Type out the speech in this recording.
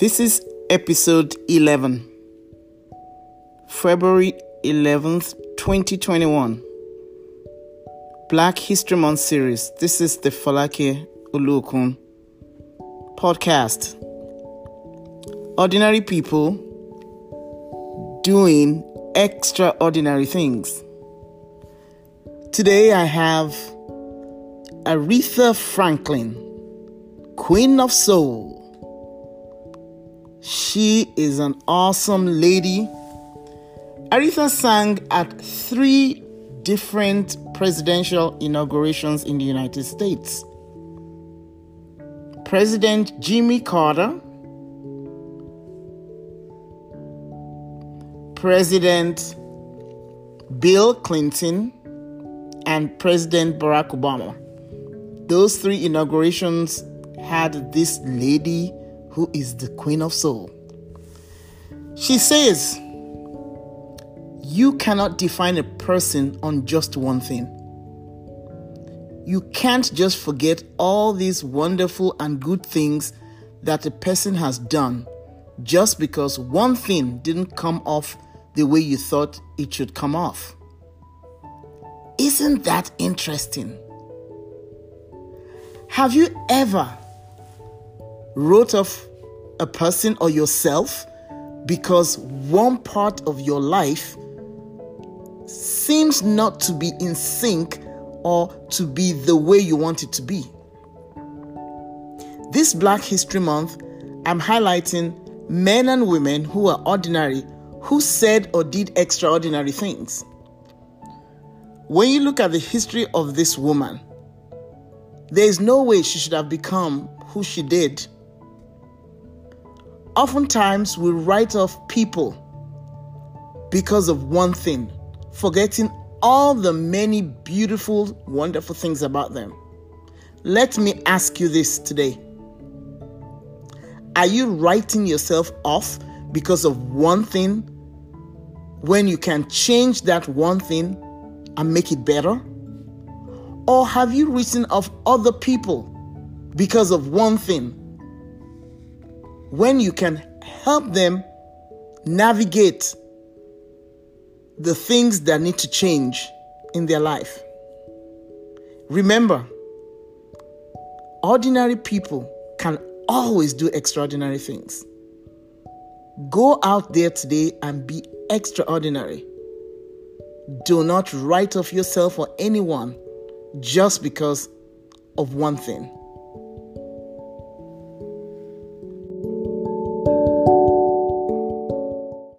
This is episode 11, February 11th, 2021. Black History Month series. This is the Folake Oluokun podcast. Ordinary people doing extraordinary things. Today I have Aretha Franklin, Queen of Soul. She is an awesome lady. Aretha sang at three different presidential inaugurations in the United States. President Jimmy Carter, President Bill Clinton, and President Barack Obama. Those three inaugurations had this lady who is the Queen of Soul. She says, You cannot define a person on just one thing. You can't just forget all these wonderful and good things that a person has done just because one thing didn't come off the way you thought it should come off. Isn't that interesting? Have you ever wrote off a person or yourself because one part of your life seems not to be in sync or to be the way you want it to be. This Black History Month, I'm highlighting men and women who are ordinary who said or did extraordinary things. When you look at the history of this woman, there is no way she should have become who she did. Oftentimes, we write off people because of one thing, forgetting all the many beautiful, wonderful things about them. Let me ask you this today Are you writing yourself off because of one thing when you can change that one thing and make it better? Or have you written off other people because of one thing when you can help them navigate the things that need to change in their life. Remember, ordinary people can always do extraordinary things. Go out there today and be extraordinary. Do not write off yourself or anyone just because of one thing.